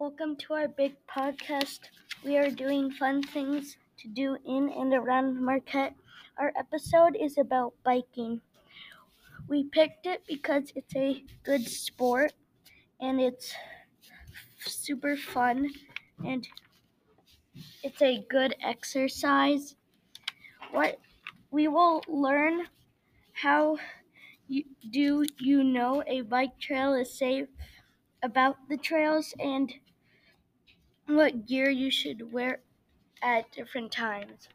Welcome to our big podcast. We are doing fun things to do in and around Marquette. Our episode is about biking. We picked it because it's a good sport and it's super fun and it's a good exercise. What we will learn how you, do you know a bike trail is safe about the trails and what gear you should wear at different times.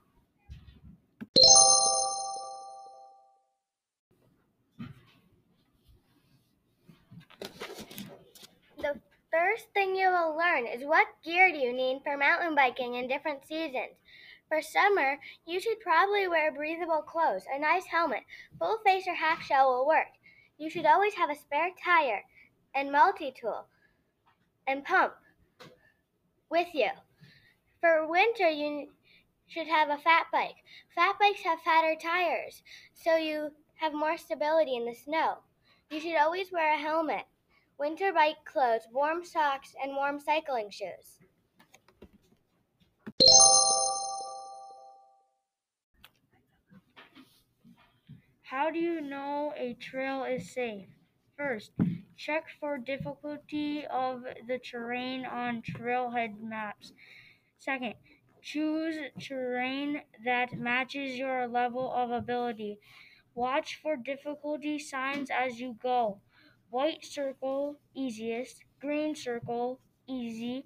The first thing you will learn is what gear do you need for mountain biking in different seasons. For summer, you should probably wear breathable clothes, a nice helmet, full face or half shell will work. You should always have a spare tire and multi-tool and pump with you. For winter, you should have a fat bike. Fat bikes have fatter tires, so you have more stability in the snow. You should always wear a helmet, winter bike clothes, warm socks, and warm cycling shoes. How do you know a trail is safe? First, check for difficulty of the terrain on trailhead maps. Second, choose terrain that matches your level of ability. Watch for difficulty signs as you go. White circle, easiest. Green circle, easy.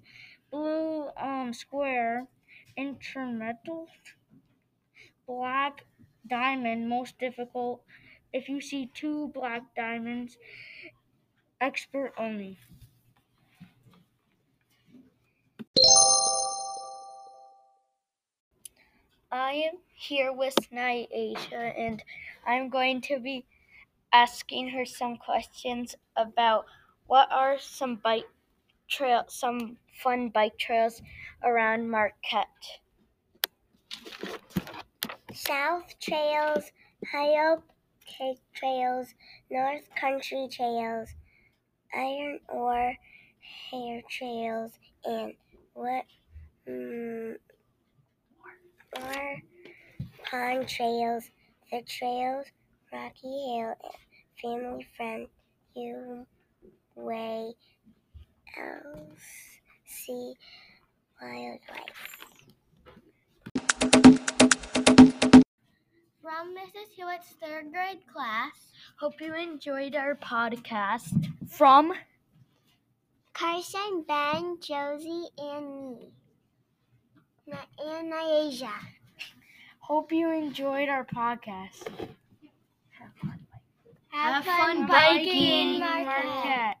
Blue um, square, intermediate. Black diamond, most difficult. If you see two black diamonds, expert only. I am here with Nia Asia, and I'm going to be asking her some questions about what are some bike trail some fun bike trails around Marquette. South Trails, High Trails, North Country Trails, Iron Ore Hair Trails, and what mm, more Pond Trails, the trails, Rocky Hill, and Family Friend, you Way, else see Wildlife. Mrs. Hewitt's third grade class, Hope you enjoyed our podcast from Carson, Ben, Josie, and me. And Naisha. Hope you enjoyed our podcast. have, Have fun biking, Marquette. Marquette.